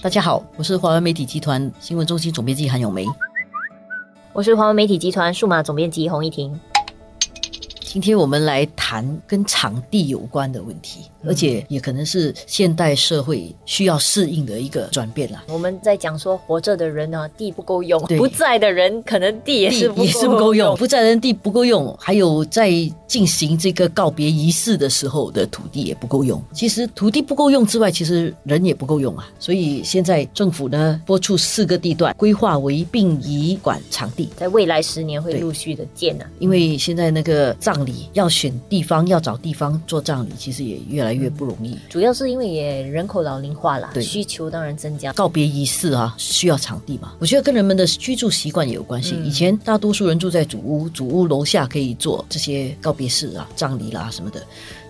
大家好，我是华为媒体集团新闻中心总编辑韩永梅。我是华为媒体集团数码总编辑洪一婷。今天我们来谈跟场地有关的问题，而且也可能是现代社会需要适应的一个转变了。我们在讲说，活着的人呢，地不够用；不在的人，可能地也是不也是不够用，。不在的人地不够用，还有在进行这个告别仪式的时候的土地也不够用。其实土地不够用之外，其实人也不够用啊。所以现在政府呢拨出四个地段，规划为殡仪馆场地。在未来十年会陆续的建呢、因为现在那个葬礼要选地方，要找地方做葬礼，其实也越来越不容易。主要是因为也人口老龄化啦，需求当然增加。告别仪式啊，需要场地嘛。我觉得跟人们的居住习惯也有关系。嗯以前大多数人住在主屋，主屋楼下可以做这些告别式啊、葬礼啦什么的。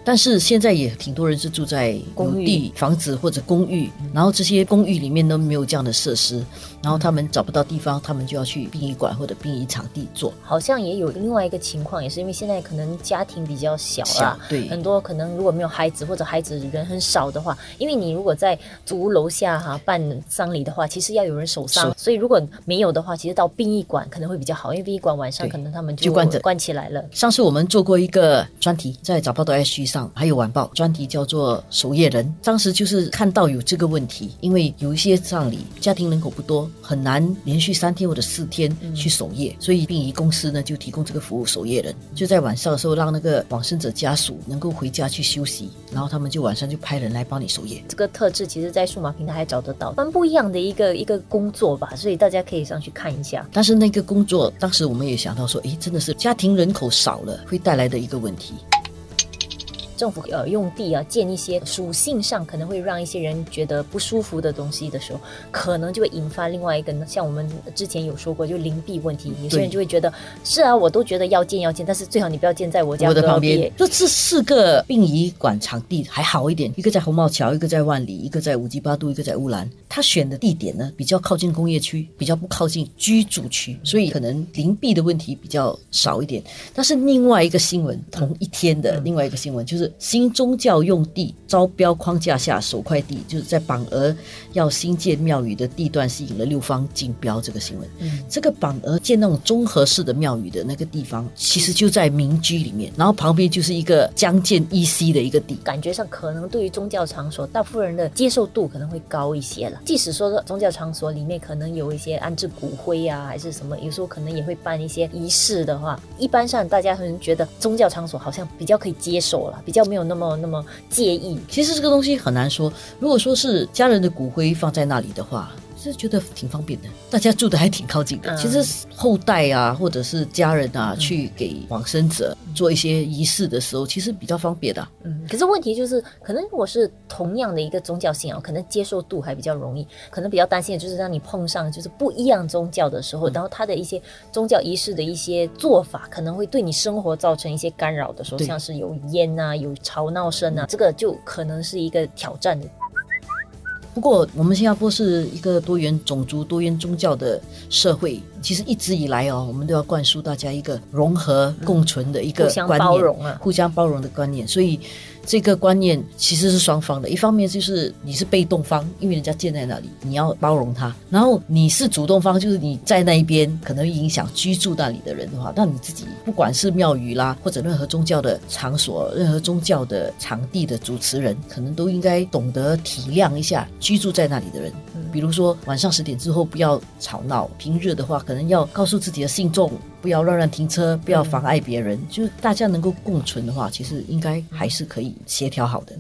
但是现在也挺多人是住在公寓有地房子或者公寓，然后这些公寓里面都没有这样的设施，然后他们找不到地方，他们就要去殡仪馆或者殡仪场地做。好像也有另外一个情况，也是因为现在可能家庭比较小小啦，对很多可能如果没有孩子或者孩子人很少的话，因为你如果在祖屋楼下哈、办丧礼的话，其实要有人守丧，所以如果没有的话，其实到殡仪馆可能会比较好，因为殡仪馆晚上可能他们就关着关起来了。上次我们做过一个专题，在早报的 SG 上，还有晚报专题叫做“守夜人”。当时就是看到有这个问题，因为有一些葬礼家庭人口不多，很难连续三天或者四天去守夜，所以殡仪公司呢就提供这个服务，守夜人就在晚上的时候让那个往生者家属能够回家去休息，然后他们就晚上就派人来帮你守夜。这个特质其实，在数码平台还找得到，蛮不一样的一个一个工作吧，所以大家可以上去看一下。但是那个工作，当时我们也想到说，诶，真的是家庭人口少了会带来的一个问题。政府呃用地啊建一些属性上可能会让一些人觉得不舒服的东西的时候，可能就会引发另外一个呢，像我们之前有说过，就邻避问题，有些人就会觉得是啊，我都觉得要建要建，但是最好你不要建在我家我的旁边，。就这四个殡仪馆场地还好一点，一个在红帽桥，一个在万里，一个在五级八度，一个在乌兰。他选的地点呢，比较靠近工业区，比较不靠近居住区，所以可能邻避的问题比较少一点。但是另外一个新闻，同一天的另外一个新闻就是新宗教用地招标框架下首块地，就是在榜额要新建庙宇的地段吸引了六方竞标这个新闻。嗯这个榜额建那种综合式的庙宇的那个地方，其实就在民居里面，然后旁边就是一个将建 EC 的一个地。感觉上可能对于宗教场所，大部分人的接受度可能会高一些了。即使说宗教场所里面可能有一些安置骨灰啊，还是什么，有时候可能也会办一些仪式的话，一般上大家可能觉得宗教场所好像比较可以接受了，比较没有那么那么介意。其实这个东西很难说，如果说是家人的骨灰放在那里的话。是觉得挺方便的，大家住的还挺靠近的。嗯其实后代啊，或者是家人啊，去给往生者做一些仪式的时候，其实比较方便的啊、嗯，可是问题就是，可能如果是同样的一个宗教信仰，可能接受度还比较容易。可能比较担心的就是让你碰上就是不一样宗教的时候，然后他的一些宗教仪式的一些做法，可能会对你生活造成一些干扰的时候，像是有烟啊、有吵闹声啊，这个就可能是一个挑战的。不过，我们新加坡是一个多元种族、多元宗教的社会，其实一直以来哦，我们都要灌输大家一个融合共存的一个互相观念，包容啊互相包容的观念。所以，这个观念其实是双方的，一方面就是你是被动方，因为人家建在那里，你要包容他；然后你是主动方，就是你在那一边可能影响居住那里的人的话，那你自己不管是庙宇啦，或者任何宗教的场所、任何宗教的场地的主持人，可能都应该懂得体谅一下居住在那里的人。比如说晚上十点之后不要吵闹，平日的话可能要告诉自己的信众不要乱乱停车，不要妨碍别人，就是大家能够共存的话，其实应该还是可以协调好的。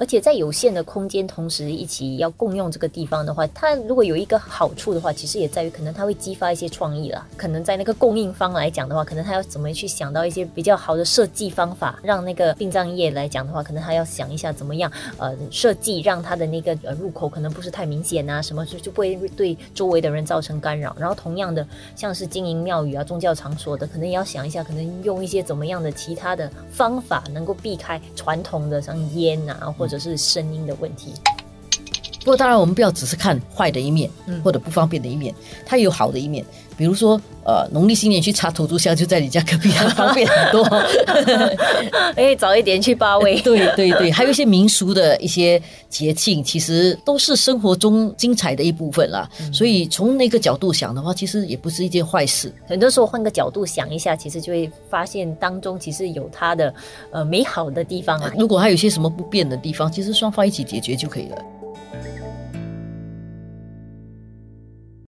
而且在有限的空间同时一起要共用这个地方的话，它如果有一个好处的话，其实也在于可能它会激发一些创意啦。可能在那个供应方来讲的话，可能他要怎么去想到一些比较好的设计方法，让那个殡葬业来讲的话，可能他要想一下怎么样呃设计，让它的那个呃入口可能不是太明显啊，什么就就不会对周围的人造成干扰。然后同样的，像是经营庙宇啊、宗教场所的，可能也要想一下，可能用一些怎么样的其他的方法，能够避开传统的像烟啊或者是声音的问题。不过当然，我们不要只是看坏的一面，嗯或者不方便的一面，它也有好的一面。比如说，呃，农历新年去插头炷香，就在你家隔壁，方便很多。可以，早一点去八位。对对对，还有一些民俗的一些节庆，其实都是生活中精彩的一部分啦。所以从那个角度想的话，其实也不是一件坏事。很多时候换个角度想一下，其实就会发现当中其实有它的呃美好的地方啊。如果还有一些什么不便的地方，其实双方一起解决就可以了。